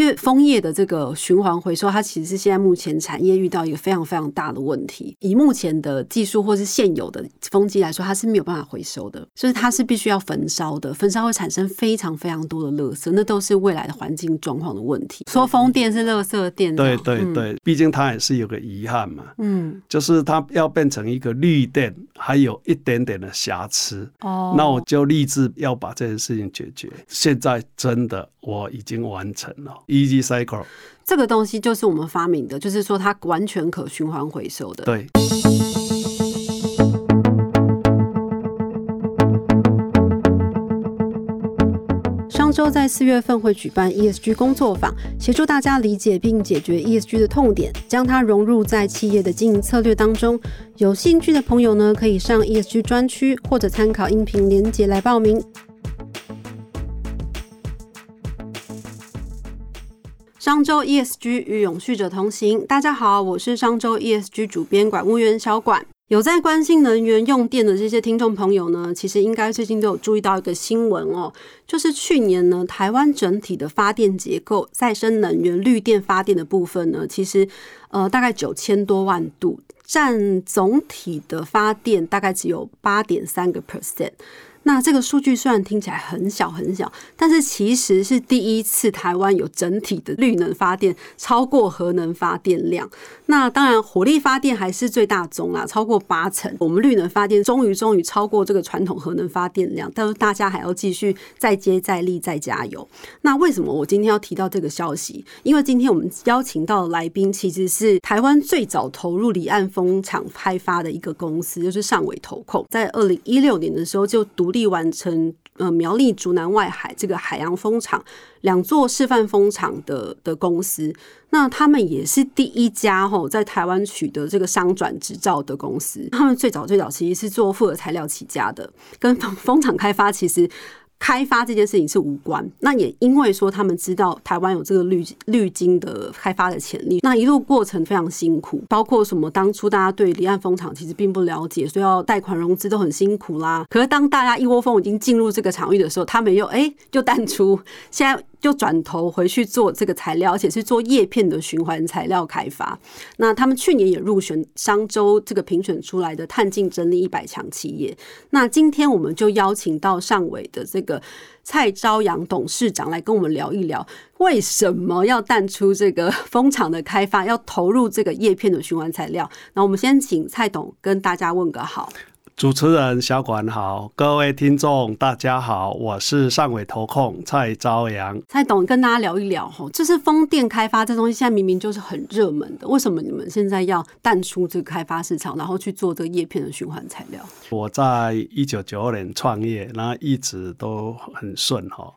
因为枫叶的这个循环回收，它其实是现在目前产业遇到一个非常非常大的问题。以目前的技术或是现有的风机来说，它是没有办法回收的，所以它是必须要焚烧的。焚烧会产生非常非常多的垃圾，那都是未来的环境状况的问题。说风电是垃圾电，对对对，毕竟它也是有个遗憾嘛，嗯，就是它要变成一个绿电，还有一点点的瑕疵。哦，那我就立志要把这件事情解决。现在真的我已经完成了 Easy Cycle。这个东西就是我们发明的，就是说它完全可循环回收的。对。商周在四月份会举办 ESG 工作坊，协助大家理解并解决 ESG 的痛点，将它融入在企业的经营策略当中。有兴趣的朋友呢，可以上 ESG 专区或者参考音频连接来报名。商周 ESG 与永续者同行。大家好，我是商周 ESG 主编管务员小管。有在关心能源用电的这些听众朋友呢，其实应该最近都有注意到一个新闻哦，就是去年呢，台湾整体的发电结构，再生能源绿电发电的部分呢，其实呃大概九千多万度，占总体的发电大概只有八点三个 percent。那这个数据虽然听起来很小很小，但是其实是第一次台湾有整体的绿能发电超过核能发电量。那当然火力发电还是最大宗啦，超过八成。我们绿能发电终于终于超过这个传统核能发电量，但是大家还要继续再接再厉再加油。那为什么我今天要提到这个消息？因为今天我们邀请到的来宾其实是台湾最早投入离岸风场开发的一个公司，就是上尾投控，在二零一六年的时候就独。独立完成呃苗栗竹南外海这个海洋风场两座示范风场的的公司，那他们也是第一家吼在台湾取得这个商转执照的公司。他们最早最早其实是做复合材料起家的，跟风风场开发其实。开发这件事情是无关，那也因为说他们知道台湾有这个绿绿金的开发的潜力，那一路过程非常辛苦，包括什么当初大家对离岸风场其实并不了解，所以要贷款融资都很辛苦啦。可是当大家一窝蜂已经进入这个场域的时候，他们又哎就淡出，现在。就转头回去做这个材料，而且是做叶片的循环材料开发。那他们去年也入选商周这个评选出来的碳竞争力一百强企业。那今天我们就邀请到上尾的这个蔡朝阳董事长来跟我们聊一聊，为什么要淡出这个蜂场的开发，要投入这个叶片的循环材料。那我们先请蔡董跟大家问个好。主持人小管好，各位听众大家好，我是上尾投控蔡朝阳。蔡董跟大家聊一聊哈，就是风电开发这东西，现在明明就是很热门的，为什么你们现在要淡出这个开发市场，然后去做这个叶片的循环材料？我在一九九二年创业，然后一直都很顺哈，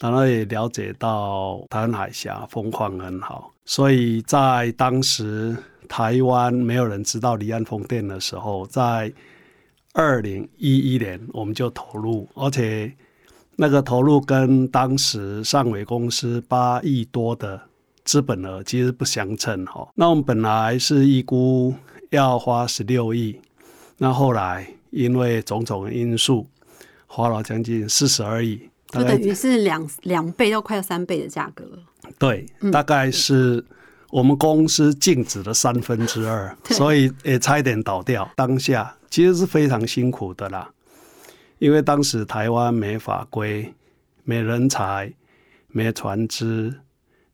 然后也了解到台湾海峡风况很好，所以在当时台湾没有人知道离岸风电的时候，在二零一一年我们就投入，而且那个投入跟当时上尾公司八亿多的资本额其实不相称哈。那我们本来是预估要花十六亿，那后来因为种种因素，花了将近四十二亿，就等于是两两倍到快要三倍的价格。对，大概是我们公司净值的三分之二，所以也差一点倒掉。当下。其实是非常辛苦的啦，因为当时台湾没法规、没人才、没船只、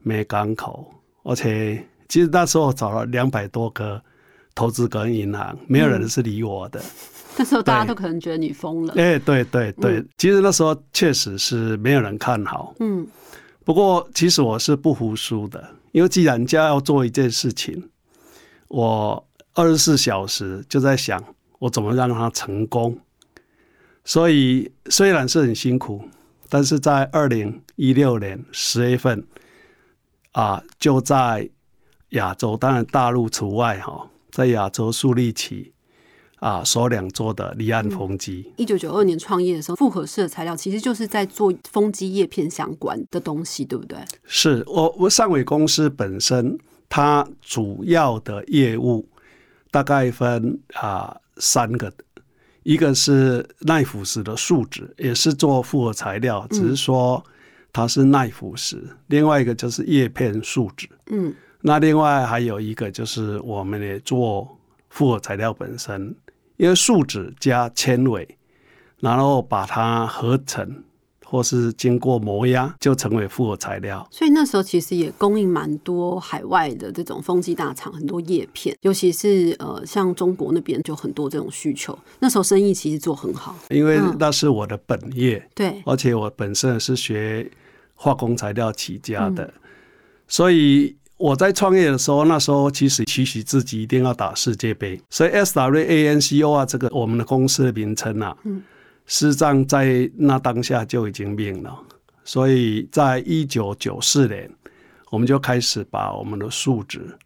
没港口，而且其实那时候找了两百多个投资跟银行，没有人是理我的。那时候大家都可能觉得你疯了。哎，对对对，其实那时候确实是没有人看好。嗯，不过其实我是不服输的，因为既然家要做一件事情，我二十四小时就在想。我怎么让它成功？所以虽然是很辛苦，但是在二零一六年十月份，啊，就在亚洲，当然大陆除外哈，在亚洲树立起啊首两座的离岸风机。一九九二年创业的时候，复合式的材料其实就是在做风机叶片相关的东西，对不对？是我我上尾公司本身，它主要的业务大概分啊。三个，一个是耐腐蚀的树脂，也是做复合材料，只是说它是耐腐蚀；另外一个就是叶片树脂。嗯，那另外还有一个就是我们也做复合材料本身，因为树脂加纤维，然后把它合成。或是经过磨压，就成为复合材料。所以那时候其实也供应蛮多海外的这种风机大厂，很多叶片，尤其是呃像中国那边就很多这种需求。那时候生意其实做很好，因为那是我的本业。对，而且我本身是学化工材料起家的，所以我在创业的时候，那时候其实期许自己一定要打世界杯。所以 S W A N C O 啊，这个我们的公司的名称啊。嗯。西藏，在那当下就已经命了，所以在一九九四年，我们就开始把我们的数值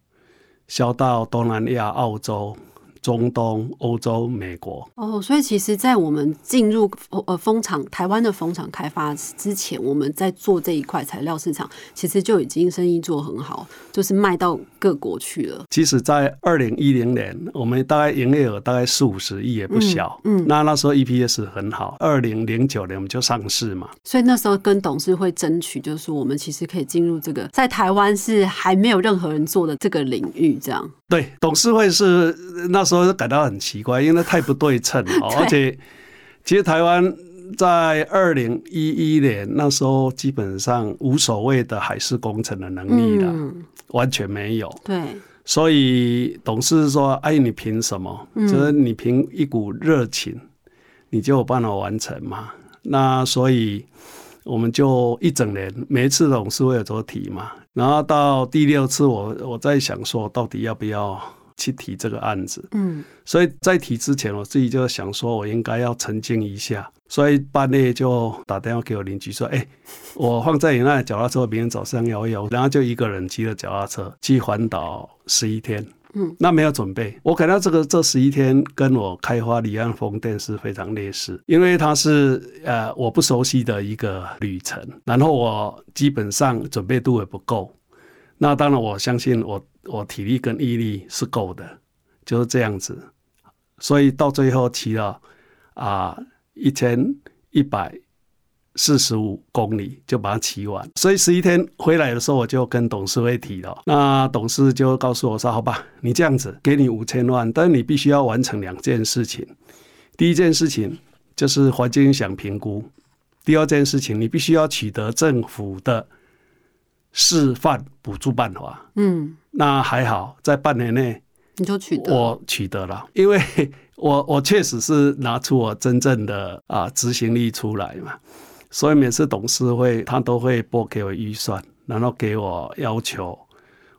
销到东南亚、澳洲。中东、欧洲、美国哦，所以其实，在我们进入呃蜂场台湾的蜂场开发之前，我们在做这一块材料市场，其实就已经生意做很好，就是卖到各国去了。其实，在二零一零年，我们大概营业额大概四五十亿，也不小。嗯，那那时候 EPS 很好。二零零九年我们就上市嘛，所以那时候跟董事会争取，就是我们其实可以进入这个在台湾是还没有任何人做的这个领域，这样。对，董事会是那时候感到很奇怪，因为太不对称 哦。而且，其实台湾在二零一一年那时候基本上无所谓的海事工程的能力了，完全没有。对，所以董事说：“哎，你凭什么？就是你凭一股热情，你就有办法完成嘛？”那所以。我们就一整年，每一次董事会有做提嘛，然后到第六次，我我在想说，到底要不要去提这个案子？嗯，所以在提之前，我自己就想说，我应该要澄清一下，所以半夜就打电话给我邻居说：“哎，我放在你那脚踏车，明天早上摇一摇。”然后就一个人骑着脚踏车去环岛十一天。嗯，那没有准备。我感到这个这十一天跟我开发离岸风电是非常类似，因为它是呃我不熟悉的一个旅程，然后我基本上准备度也不够。那当然我相信我我体力跟毅力是够的，就是这样子。所以到最后骑了啊一千一百。四十五公里就把它骑完，所以十一天回来的时候，我就跟董事会提了。那董事就告诉我说：“好吧，你这样子，给你五千万，但是你必须要完成两件事情。第一件事情就是环境影响评估；第二件事情，你必须要取得政府的示范补助办法。”嗯，那还好，在半年内你就取得，我取得了，因为 我我确实是拿出我真正的啊执行力出来嘛。所以每次董事会他都会拨给我预算，然后给我要求，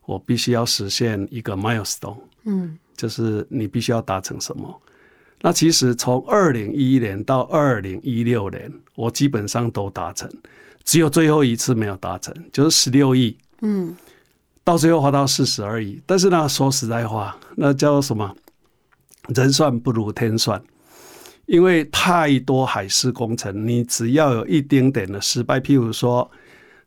我必须要实现一个 milestone，嗯，就是你必须要达成什么。那其实从二零一一年到二零一六年，我基本上都达成，只有最后一次没有达成，就是十六亿，嗯，到最后花到四十而已。但是呢，说实在话，那叫什么？人算不如天算。因为太多海事工程，你只要有一丁点的失败，譬如说，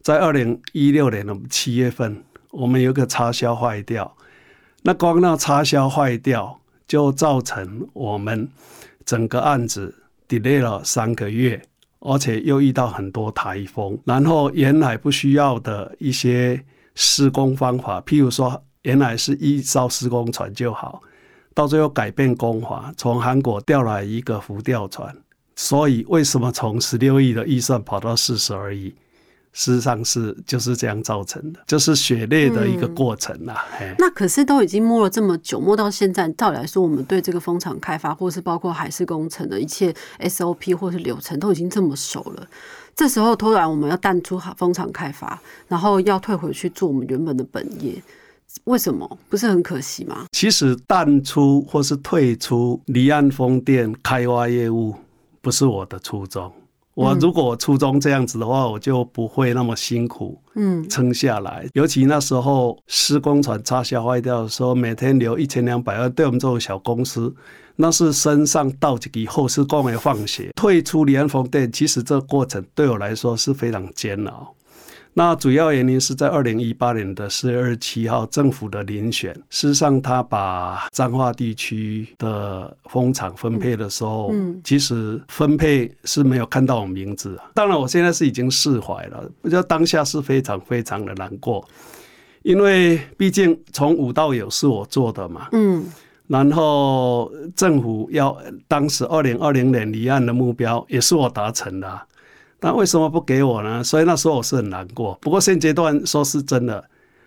在二零一六年的七月份，我们有个插销坏掉，那光那插销坏掉就造成我们整个案子 delay 了三个月，而且又遇到很多台风，然后沿海不需要的一些施工方法，譬如说原来是一艘施工船就好。到最后改变工法，从韩国调来一个浮吊船，所以为什么从十六亿的预算跑到四十而已？事实上是就是这样造成的，就是血泪的一个过程啊。那可是都已经摸了这么久，摸到现在，照理来说，我们对这个风场开发，或是包括海事工程的一切 SOP 或是流程，都已经这么熟了。这时候突然我们要淡出风场开发，然后要退回去做我们原本的本业。为什么不是很可惜吗？其实淡出或是退出离岸风电开挖业务，不是我的初衷。我如果初中这样子的话，我就不会那么辛苦，嗯，撑下来。尤其那时候施工船插销坏掉的时候，每天留一千两百万，对我们这种小公司，那是身上倒几以后是工的放血。退出联防店，其实这个过程对我来说是非常煎熬。那主要原因是在二零一八年的四月二十七号政府的遴选，事实上他把彰化地区的风场分配的时候，嗯其实分配是没有看到我名字啊。当然，我现在是已经释怀了，我觉得当下是非常非常的难过，因为毕竟从无到有是我做的嘛。嗯然后政府要当时二零二零年离岸的目标也是我达成的啊、但为什么不给我呢？所以那时候我是很难过。不过现阶段说是真的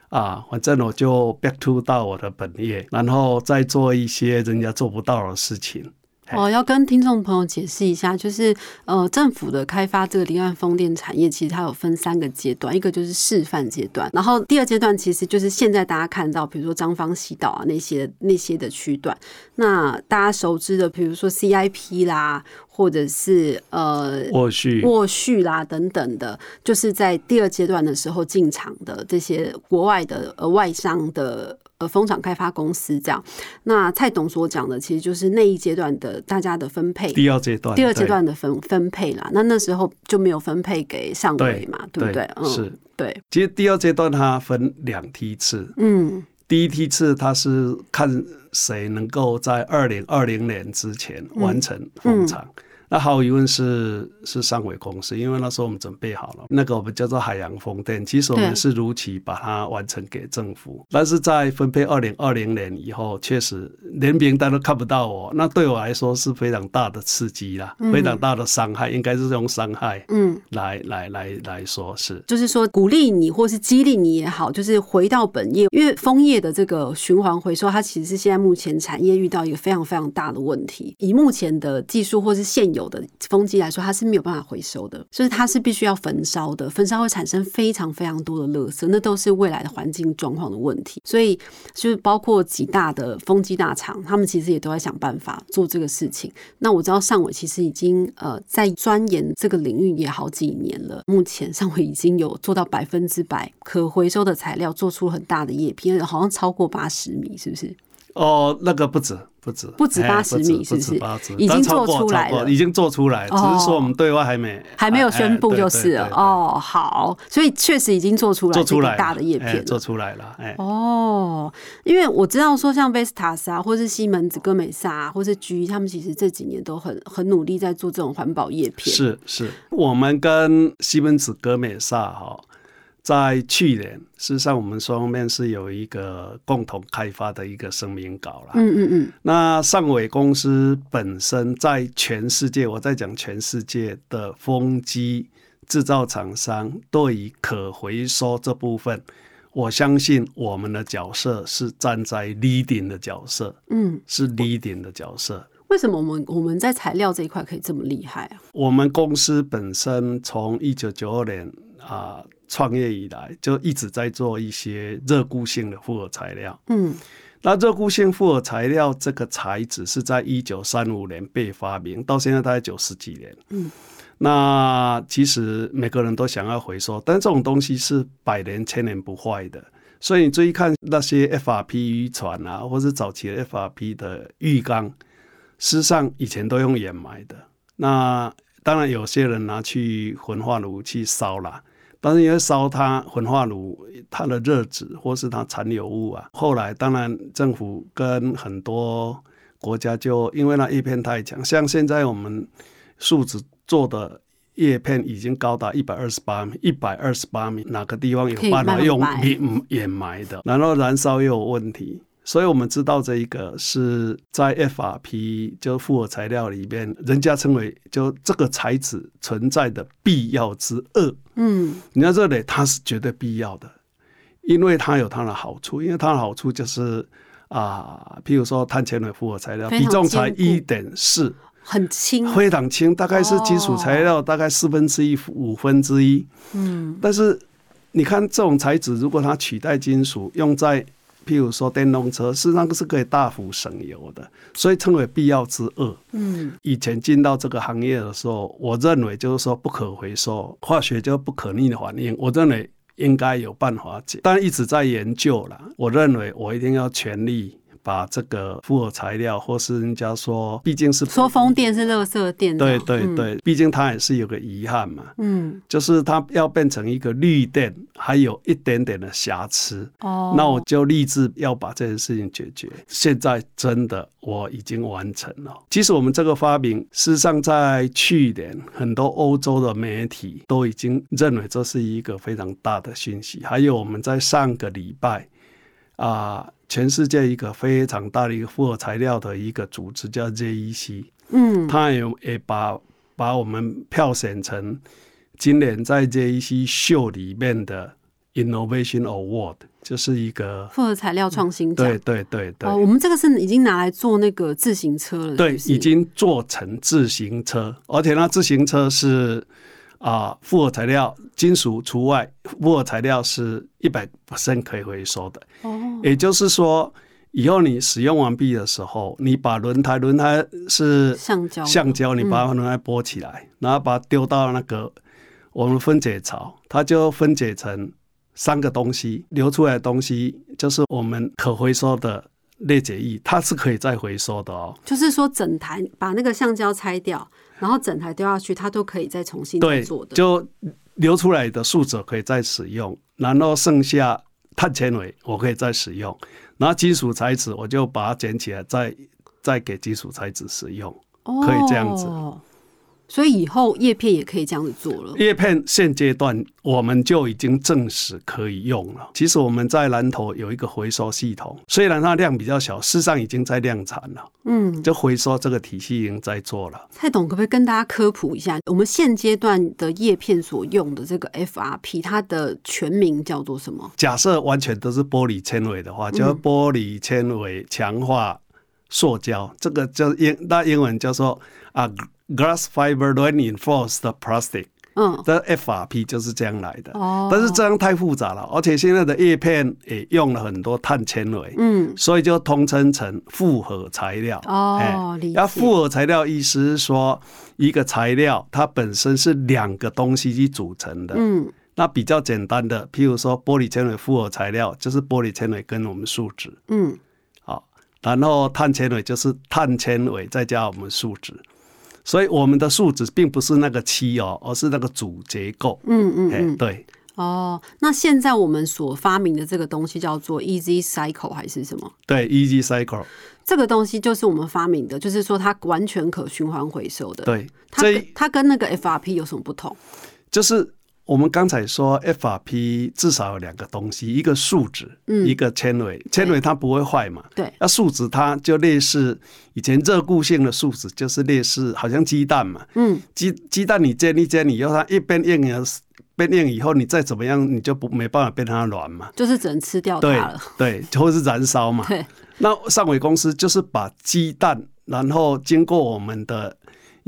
啊，反正我就 back to 到我的本业，然后再做一些人家做不到的事情。哦，要跟听众朋友解释一下，就是呃，政府的开发这个离岸风电产业，其实它有分三个阶段，一个就是示范阶段，然后第二阶段其实就是现在大家看到，比如说张方西岛啊那些那些的区段，那大家熟知的，比如说 CIP 啦，或者是呃沃旭。沃旭啦等等的，就是在第二阶段的时候进场的这些国外的呃外商的呃风场开发公司这样。那蔡董所讲的，其实就是那一阶段的大家的分配，第二阶段，第二阶段的分分配啦。那那时候就没有分配给上对尾嘛，对不对？嗯，是。对，其实第二阶段它分两梯次，嗯第一梯次它是看谁能够在二零二零年之前完成封场。那毫无疑问是是上尾公司，因为那时候我们准备好了，那个我们叫做海洋风电，其实我们是如期把它完成给政府，但是在分配二零二零年以后，确实连名单都看不到我，那对我来说是非常大的刺激啦，非常大的伤害，应该是用伤害嗯，来来来来说是。就是说鼓励你或是激励你也好，就是回到本业，因为枫叶的这个循环回收，它其实是现在目前产业遇到一个非常非常大的问题。以目前的技术或是现有有的风机来说，它是没有办法回收的，所以它是必须要焚烧的，焚烧会产生非常非常多的垃圾，那都是未来的环境状况的问题。所以就是包括几大的风机大厂，他们其实也都在想办法做这个事情。那我知道上尾其实已经呃在钻研这个领域也好几年了，目前上尾已经有做到百分之百可回收的材料，做出很大的叶片，好像超过八十米，是不是？哦，那个不止，不止，不止哎80不止米是不是？已经做出来了。已经做出来，只是说我们对外还没还没有宣布哎就是了。，哦，好，所以确实已经做出来做出来大的叶哎片。做出来了，哎，哦，因为我知道说像 Vestas 啊，或是西门子、哥美萨、啊，或是 G，他们其实这几年都很很努力在做这种环保叶片。是是，我们跟西门子、歌美萨哈，在去年，事实上我们双方面是有一个共同开发的一个声明稿了。嗯嗯嗯，那上尾公司本身在全世界，我在讲全世界的风机制造厂商对于可回收这部分，我相信我们的角色是站在 leading 的角色，嗯，是 leading 的角色。为什么我们我们在材料这一块可以这么厉害啊？我们公司本身从一九九二年啊创业以来，就一直在做一些热固性的复合材料。嗯那热固性复合材料这个材质是在一九三五年被发明，到现在大概九十几年。嗯，那其实每个人都想要回收，但这种东西是百年千年不坏的。所以你注意看那些 FRP 渔船啊，或是早期的 FRP 的浴缸，事实上以前都用掩埋的。那当然有些人拿去焚化炉去烧啦，但是因为烧它焚化炉它的热值或是它残留物啊，后来当然政府跟很多国家就因为那叶片太强，像现在我们树脂做的叶片已经高达一百二十八米，一百二十八米，哪个地方有办法用掩掩埋的？然后燃烧又有问题。所以我们知道这一个是在 FRP 就复合材料里面，人家称为就这个材质存在的必要之恶。嗯你看这里，它是绝对必要的，因为它有它的好处，因为它的好处就是啊，譬如说碳纤维复合材料比重才一点四，很轻。非常轻，大概是金属材料大概四分之一、五分之一。嗯但是你看这种材质，如果它取代金属用在譬如说电动车，事实上是可以大幅省油的，所以称为必要之恶。嗯以前进到这个行业的时候，我认为就是说不可回收，化学就不可逆的反应，我认为应该有办法解，但一直在研究了。我认为我一定要全力把这个复合材料，或是人家说，毕竟是说风电是垃圾电，对对对，毕竟它也是有个遗憾嘛，嗯，就是它要变成一个绿电，还有一点点的瑕疵，哦，那我就立志要把这件事情解决。现在真的我已经完成了。其实我们这个发明，事实上在去年，很多欧洲的媒体都已经认为这是一个非常大的讯息。还有我们在上个礼拜啊。全世界一个非常大的一个复合材料的一个组织叫 JEC，嗯，他也也把把我们票选成今年在 JEC 秀里面的 Innovation Award，就是一个复合材料创新奖。对对对对。哦，我们这个是已经拿来做那个自行车了。对，已经做成自行车，而且那自行车是。啊，复合材料金属除外，复合材料是一百升可以回收的。哦，也就是说，以后你使用完毕的时候，你把轮胎，轮胎是橡胶，橡胶，你把轮胎拨起来，然后把它丢到那个我们分解槽，它就分解成三个东西，流出来的东西就是我们可回收的裂解液，它是可以再回收的哦。就是说，整台把那个橡胶拆掉。然后整台丢下去，它都可以再重新做的。就流出来的树脂可以再使用，然后剩下碳纤维我可以再使用，然后金属材质我就把它捡起来，再再给金属材质使用，可以这样子。所以以后叶片也可以这样子做了。叶片现阶段我们就已经证实可以用了。其实我们在南头有一个回收系统，虽然它量比较小，事实上已经在量产了。嗯，就回收这个体系已经在做了。蔡董可不可以跟大家科普一下，我们现阶段的叶片所用的这个 FRP，它的全名叫做什么？假设完全都是玻璃纤维的话，叫玻璃纤维强化塑胶，这个叫英那英文叫做啊。Glass fiber reinforced plastic，嗯，这 FRP 就是这样来的。哦，但是这样太复杂了，而且现在的叶片也用了很多碳纤维，嗯，所以就通称成复合材料。哦，理解。那复合材料意思是说，一个材料它本身是两个东西去组成的。嗯，那比较简单的，譬如说玻璃纤维复合材料就是玻璃纤维跟我们树脂。嗯，好，然后碳纤维就是碳纤维再加我们树脂。所以我们的树脂并不是那个漆哦，而是那个主结构。嗯嗯嗯，对。哦，那现在我们所发明的这个东西叫做 Easy Cycle 还是什么？对，Easy Cycle 这个东西就是我们发明的，就是说它完全可循环回收的。对，它它跟那个 FRP 有什么不同？就是。我们刚才说 FRP 至少有两个东西，一个树脂，一个纤维。纤维它不会坏嘛？对。那树脂它就类似以前热固性的树脂，就是类似好像鸡蛋嘛。嗯。鸡鸡蛋你煎一煎，以后它一变硬了，变硬以后你再怎么样，你就不没办法变它软嘛。就是只能吃掉它了。对，或是燃烧嘛。对。那上尾公司就是把鸡蛋，然后经过我们的。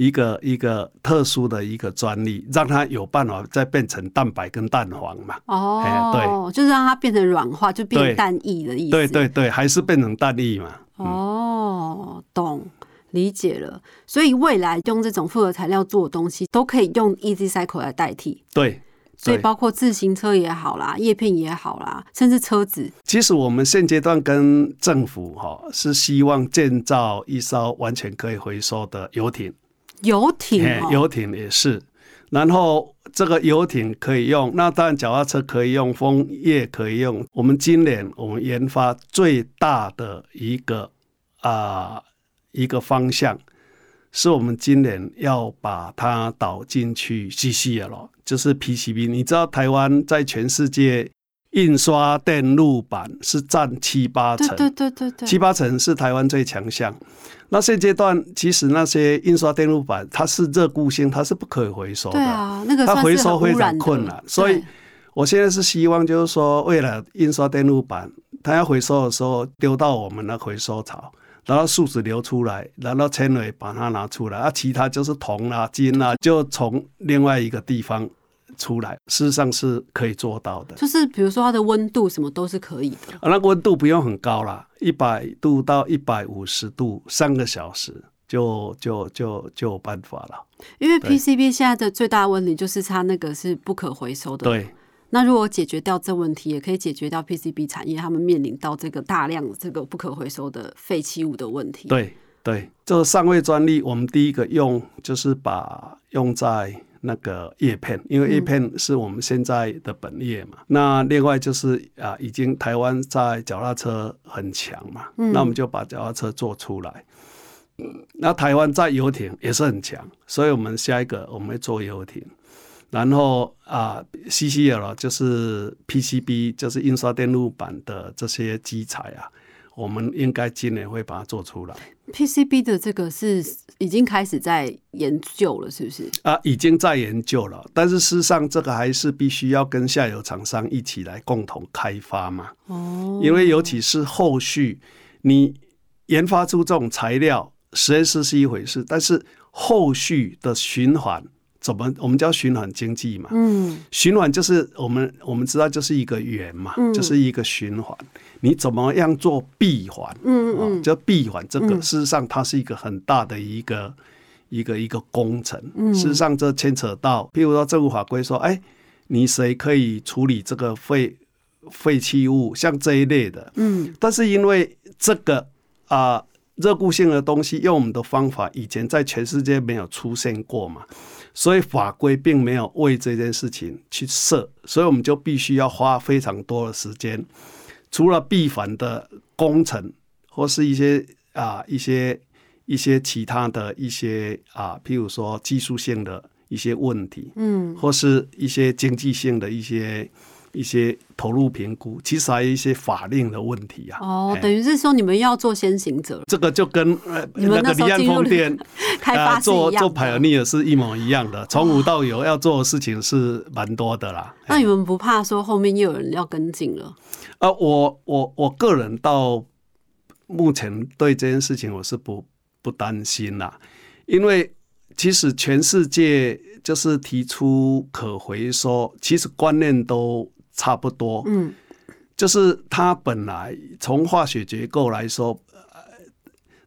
一个一个特殊的一个专利，让它有办法再变成蛋白跟蛋黄嘛？哦，对，就是让它变成软化，就变蛋液的意思。对对对，还是变成蛋液嘛？哦，懂，理解了。所以未来用这种复合材料做的东西，都可以用 Easy Cycle 来代替。对，所以包括自行车也好啦，叶片也好啦，甚至车子。其实我们现阶段跟政府哈是希望建造一艘完全可以回收的游艇。游艇，游艇也是，然后这个游艇可以用，那当然脚踏车可以用，风叶可以用。我们今年我们研发最大的一个啊一个方向，是我们今年要把它导进去 CCL，就是 PCB。你知道台湾在全世界印刷电路板是占七八成，对对对对，七八成是台湾最强项。那现阶段其实那些印刷电路板它是热固性，它是不可以回收的。对啊，那个它回收非常困难。所以我现在是希望就是说，为了印刷电路板，它要回收的时候丢到我们的回收槽，然后树脂流出来，然后纤维把它拿出来，啊，其他就是铜啊、金啊，就从另外一个地方。出来，事实上是可以做到的。就是比如说它的温度什么都是可以的。啊，那个温度不用很高啦，一百度到一百五十度，三个小时就就就就有办法了。因为 PCB 现在的最大问题就是它那个是不可回收的。对。那如果解决掉这问题，也可以解决掉 PCB 产业他们面临到这个大量这个不可回收的废弃物的问题。对对，这个上位专利，我们第一个用就是把用在那个叶片，因为叶片是我们现在的本业嘛。那另外就是啊，已经台湾在脚踏车很强嘛，那我们就把脚踏车做出来。那台湾在游艇也是很强，所以我们下一个我们会做游艇。然后啊，CCL 就是 PCB，就是印刷电路板的这些基材啊，我们应该今年会把它做出来。PCB 的这个是已经开始在研究了，是不是？啊，已经在研究了，但是事实上这个还是必须要跟下游厂商一起来共同开发嘛。哦，因为尤其是后续你研发出这种材料。实验室是一回事，但是后续的循环怎么？我们叫循环经济嘛。嗯，循环就是我们我们知道就是一个圆嘛，就是一个循环。你怎么样做闭环？嗯嗯，叫闭环。这个事实上它是一个很大的一个一个一个工程。事实上这牵扯到，譬如说政府法规说，哎，你谁可以处理这个废废弃物，像这一类的。嗯，但是因为这个啊。热固性的东西用我们的方法，以前在全世界没有出现过嘛，所以法规并没有为这件事情去设，所以我们就必须要花非常多的时间，除了必反的工程或是一些啊一些一些其他的一些啊，譬如说技术性的一些问题，嗯，或是一些经济性的一些。一些投入评估，其实还有一些法令的问题啊。哦，等于是说你们要做先行者，这个就跟呃那个离岸风电开发做做排尔尼尔是一模一样的，从无到有要做的事情是蛮多的啦。那你们不怕说后面又有人要跟进了？啊，我我我个人到目前对这件事情我是不不担心啦，因为其实全世界就是提出可回收，其实观念都。差不多，嗯，就是它本来从化学结构来说，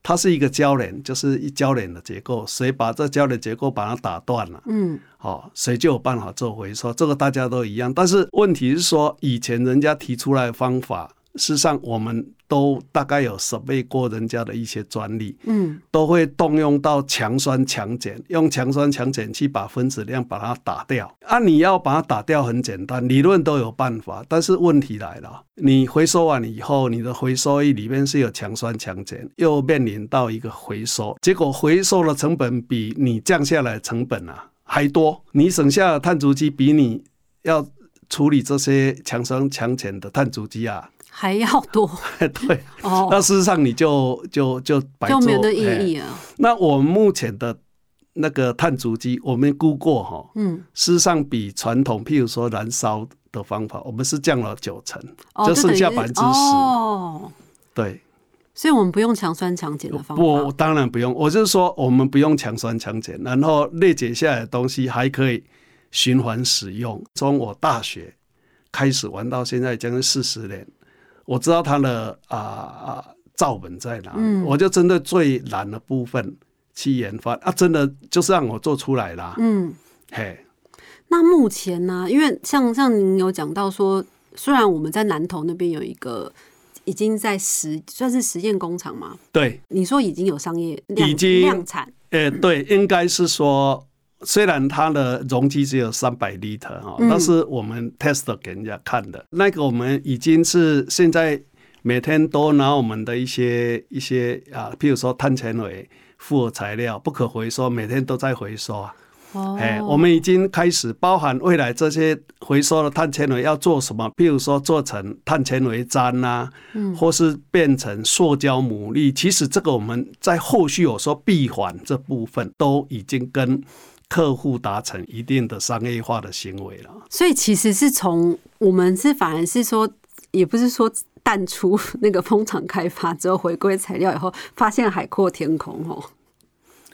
它是一个交联，就是一交联的结构。谁把这交联结构把它打断了，嗯，好，谁就有办法做回收。这个大家都一样，但是问题是说，以前人家提出来的方法，事实上我们。都大概有审备过人家的一些专利，嗯，都会动用到强酸强碱，用强酸强碱去把分子量把它打掉。啊，你要把它打掉很简单，理论都有办法，但是问题来了，你回收完以后，你的回收液里面是有强酸强碱，又面临到一个回收，结果回收的成本比你降下来成本啊还多，你省下的碳足迹比你要处理这些强酸强碱的碳足迹啊。还要多 对哦，那事实上你就就就白就没有的意义啊。那我们目前的那个碳足迹，我们估过哈，嗯，事实上比传统，譬如说燃烧的方法，我们是降了九成，就剩下百分之十。哦，对，所以我们不用强酸强碱的方法。不，当然不用。我就是说，我们不用强酸强碱，然后裂解下来的东西还可以循环使用。从我大学开始玩到现在，将近四十年。我知道它的啊啊照本在哪，我就针对最难的部分去研发啊，真的就是让我做出来啦。嗯，嘿。那目前呢？因为像像您有讲到说，虽然我们在南投那边有一个已经在实算是实验工厂嘛，对，你说已经有商业已经量产，呃，对，应该是说。虽然它的容积只有三百 liter 哈，但是我们 test 给人家看的那个，我们已经是现在每天都拿我们的一些一些啊，譬如说碳纤维复合材料不可回收，每天都在回收啊。哦，哎，我们已经开始包含未来这些回收的碳纤维要做什么？譬如说做成碳纤维毡呐，嗯，或是变成塑胶牡蛎。其实这个我们在后续有说闭环这部分都已经跟。客户达成一定的商业化的行为了，所以其实是从我们是反而是说，也不是说淡出那个工厂开发之后回归材料以后，发现海阔天空哦。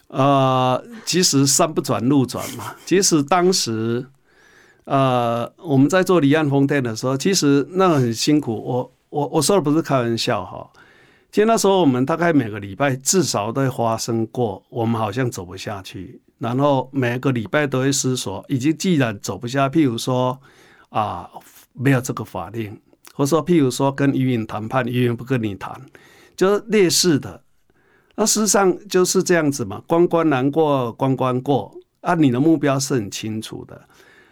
呃，其实山不转路转嘛。其实当时，呃，我们在做离岸风电的时候，其实那个很辛苦。我我我说的不是开玩笑哈。其实那时候我们大概每个礼拜至少都会发生过，我们好像走不下去。然后每个礼拜都会思索，已经既然走不下，譬如说啊没有这个法令，或者说譬如说跟渔民谈判，渔民不跟你谈，就是劣势的。那事实上就是这样子嘛，关关难过关关过啊，你的目标是很清楚的，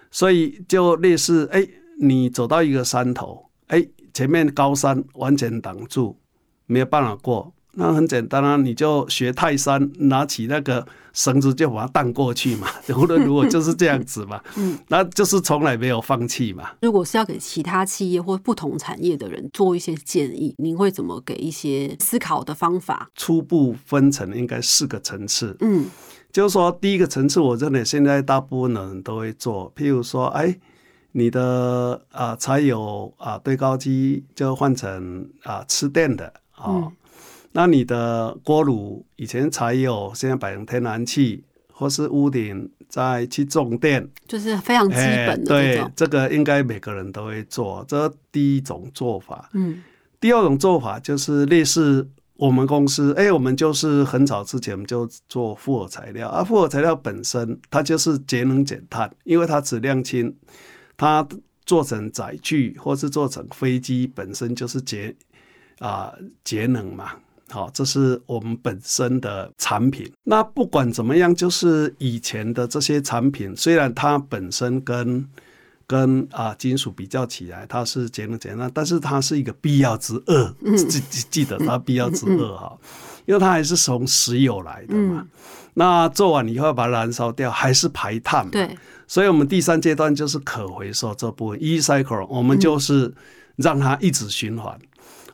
所以就类似哎，你走到一个山头，哎，前面高山完全挡住，没有办法过。那很简单啊，你就学泰山，拿起那个绳子就把它荡过去嘛。无论如果就是这样子嘛，嗯，那就是从来没有放弃嘛。如果是要给其他企业或不同产业的人做一些建议，您会怎么给一些思考的方法？初步分成应该四个层次，嗯，就是说第一个层次，我认为现在大部分的人都会做，譬如说，哎，你的啊柴油啊堆高机就换成啊吃电的啊。那你的锅炉以前柴油，现在摆成天然气，或是屋顶再去种电，就是非常基本的。对，这个应该每个人都会做，这第一种做法。嗯，第二种做法就是类似我们公司，哎，我们就是很早之前我们就做复合材料，而复合材料本身它就是节能减碳，因为它质量轻，它做成载具或是做成飞机本身就是节啊节能嘛。好，这是我们本身的产品。那不管怎么样，就是以前的这些产品，虽然它本身跟跟啊金属比较起来，它是节能减碳，但是它是一个必要之恶。记记记得它必要之恶哈，因为它还是从石油来的嘛。那做完以后把它燃烧掉，还是排碳。对，所以我们第三阶段就是可回收这部分，e cycle，我们就是让它一直循环。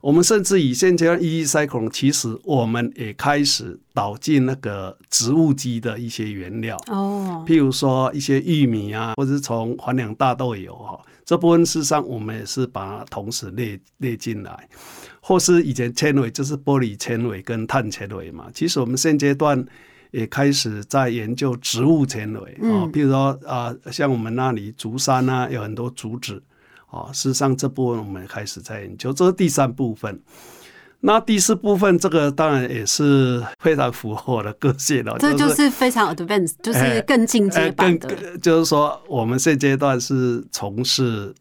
我们甚至以现阶段 E cycle，其实我们也开始导进那个植物基的一些原料。哦，譬如说一些玉米啊，或者是从环氧大豆油哈，这部分事实上我们也是把它同时列列进来，或是以前纤维就是玻璃纤维跟碳纤维嘛，其实我们现阶段也开始在研究植物纤维啊，譬如说啊，像我们那里竹山啊，有很多竹子。啊，事实上这部分我们开始在研究，这是第三部分。那第四部分，这个当然也是非常符合我的个性了。这就是非常 advanced，就是更进阶版的。就是说，我们现阶段是从事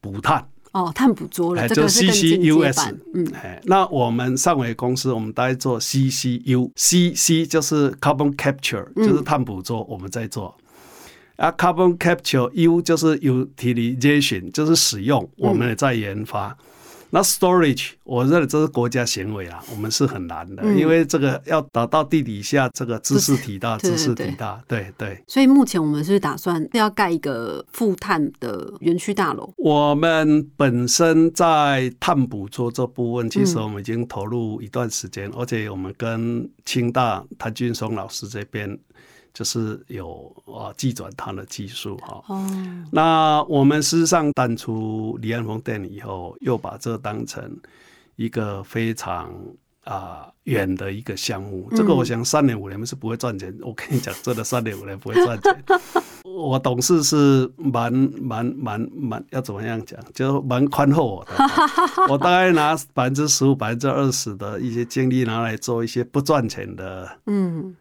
补碳哦，碳捕捉了，就 CCUS。嗯，哎，那我们上回公司，我们大概做 CCU，CC 就是 carbon capture，就是碳捕捉，我们在做。啊，carbon capture U 就是 utilization，就是使用，我们也在研发。那 storage，我认为这是国家行为啊，我们是很难的，因为这个要打到地底下，这个知识体大，知识体大，对对。所以目前我们是打算要盖一个负碳的园区大楼。我们本身在碳捕捉这部分，其实我们已经投入一段时间，而且我们跟清大谭俊松老师这边。就是有啊，寄转它的技术哈。哦。那我们事实上淡出李安峰店以后，又把这当成一个非常啊远的一个项目。这个我想三年五年是不会赚钱。我跟你讲，真的三年五年不会赚钱。我董事是蛮蛮蛮蛮要怎么样讲，就蛮宽厚我的。我大概拿百分之十五、百分之二十的一些精力拿来做一些不赚钱的。嗯。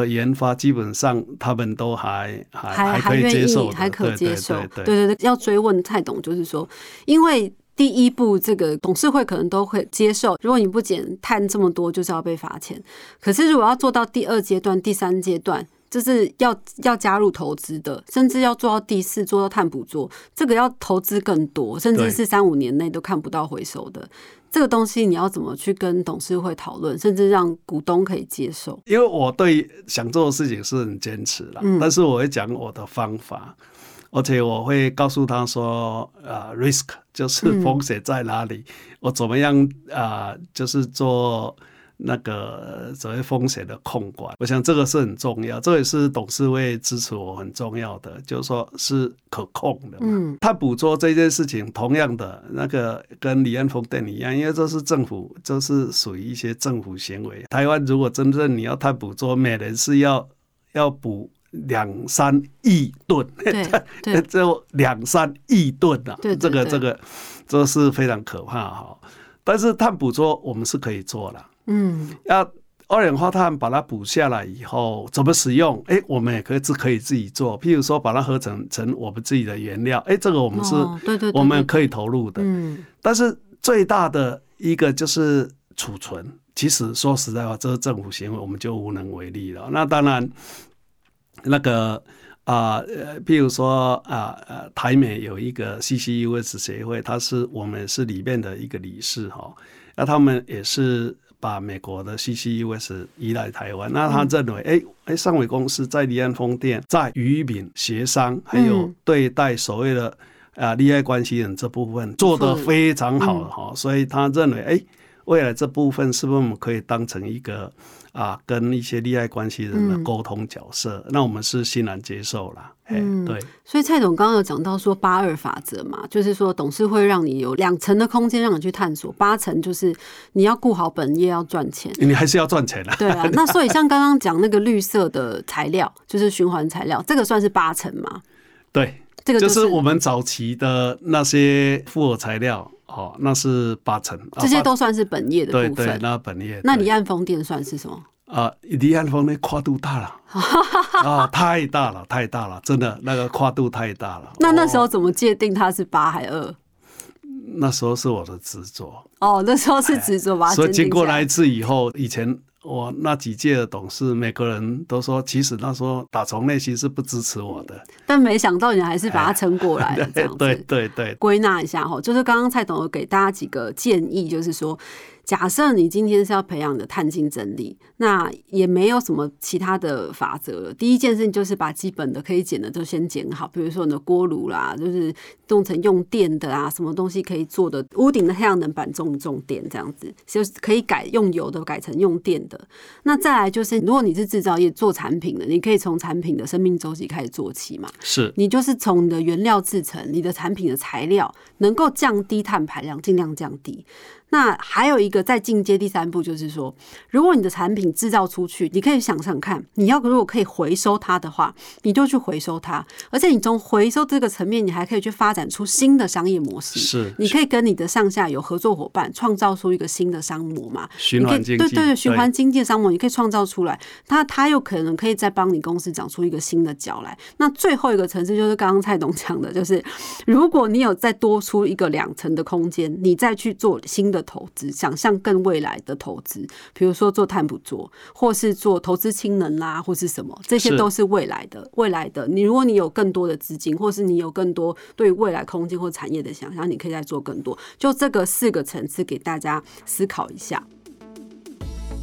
的研发基本上他们都还还还可以接受，还可接受。对对对，要追问蔡董，就是说，因为第一步这个董事会可能都会接受，如果你不减碳这么多，就是要被罚钱。可是如果要做到第二阶段、第三阶段，就是要要加入投资的，甚至要做到第四，做到碳捕捉，这个要投资更多，甚至是三五年内都看不到回收的。这个东西你要怎么去跟董事会讨论，甚至让股东可以接受？因为我对想做的事情是很坚持了，但是我会讲我的方法，而且我会告诉他说，呃，risk 就是风险在哪里，我怎么样啊，就是做。那个所谓风险的控管，我想这个是很重要，这也是董事会支持我很重要的，就是说是可控的。嗯，他捕捉这件事情，同样的那个跟李安峰店一样，因为这是政府，这是属于一些政府行为。台湾如果真正你要他捕捉，每人是要要捕两三亿吨，对，就两三亿吨啊，这个这个这是非常可怕哈。但是碳捕捉我们是可以做的。嗯，要二氧化碳把它补下来以后，怎么使用？哎，我们也可以自可以自己做。譬如说，把它合成成我们自己的原料，哎，这个我们是，对对，我们可以投入的。嗯，但是最大的一个就是储存。其实说实在话，这是政府行为，我们就无能为力了。那当然，那个啊，呃，譬如说啊，呃，台美有一个 CCUS 协会，它是我们是里面的一个理事哈。那他们也是把美国的 CCUS 移来台湾。那他认为，哎哎，上伟公司在离岸风电在渔民协商，还有对待所谓的啊利害关系人这部分做得非常好哈，所以他认为，哎。未来这部分是不是我们可以当成一个啊，跟一些利害关系人的沟通角色？那我们是欣然接受了。嗯，对。所以蔡总刚刚有讲到说八二法则嘛，就是说董事会让你有两层的空间让你去探索，八层就是你要顾好本业要赚钱，你还是要赚钱啊。对啊，那所以像刚刚讲那个绿色的材料，就是循环材料，这个算是八层吗？对，这个就是我们早期的那些复合材料。哦，那是八成，这些都算是本业的部分。对对，那本业。那离岸风电算是什么？啊，离岸风电跨度大了，啊，太大了，太大了，真的那个跨度太大了。那那时候怎么界定它是八还二？那时候是我的执着。哦，那时候是执着吧？所以经过那一次以后，以前。我那几届的董事，每个人都说，其实那时候打从内心是不支持我的，但没想到你还是把它撑过来了。这样子，对对对。归纳一下哈，就是刚刚蔡董有给大家几个建议，就是说。假设你今天是要培养的碳竞争力，那也没有什么其他的法则了。第一件事情就是把基本的可以减的都先减好，比如说你的锅炉啦，就是弄成用电的啊，什么东西可以做的，屋顶的太阳能板种种电这样子，就是可以改用油的改成用电的。那再来就是，如果你是制造业做产品的，你可以从产品的生命周期开始做起嘛。是你就是从你的原料制成，你的产品的材料能够降低碳排量，尽量降低。那还有一个再进阶第三步，就是说，如果你的产品制造出去，你可以想想看，你要如果可以回收它的话，你就去回收它，而且你从回收这个层面，你还可以去发展出新的商业模式。是，你可以跟你的上下游合作伙伴创造出一个新的商模嘛？循环经济，对对对，循环经济的商模，你可以创造出来，它它又可能可以再帮你公司长出一个新的角来。那最后一个层次就是刚刚蔡董讲的，就是如果你有再多出一个两层的空间，你再去做新的。的投资，想象更未来的投资，比如说做碳捕捉，或是做投资氢能啦，或是什么，这些都是未来的。未来的你，如果你有更多的资金，或是你有更多对未来空间或产业的想象，你可以再做更多。就这个四个层次，给大家思考一下。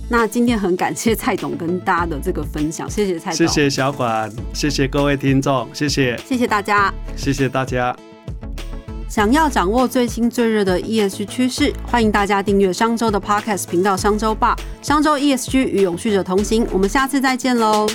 那今天很感谢蔡总跟大家的这个分享，谢谢蔡总，谢谢小管，谢谢各位听众，谢谢，谢谢大家，谢谢大家。想要掌握最新最热的 ESG 趋势，欢迎大家订阅商周的 Podcast 频道《商周吧》。商周 ESG 与永续者同行，我们下次再见喽。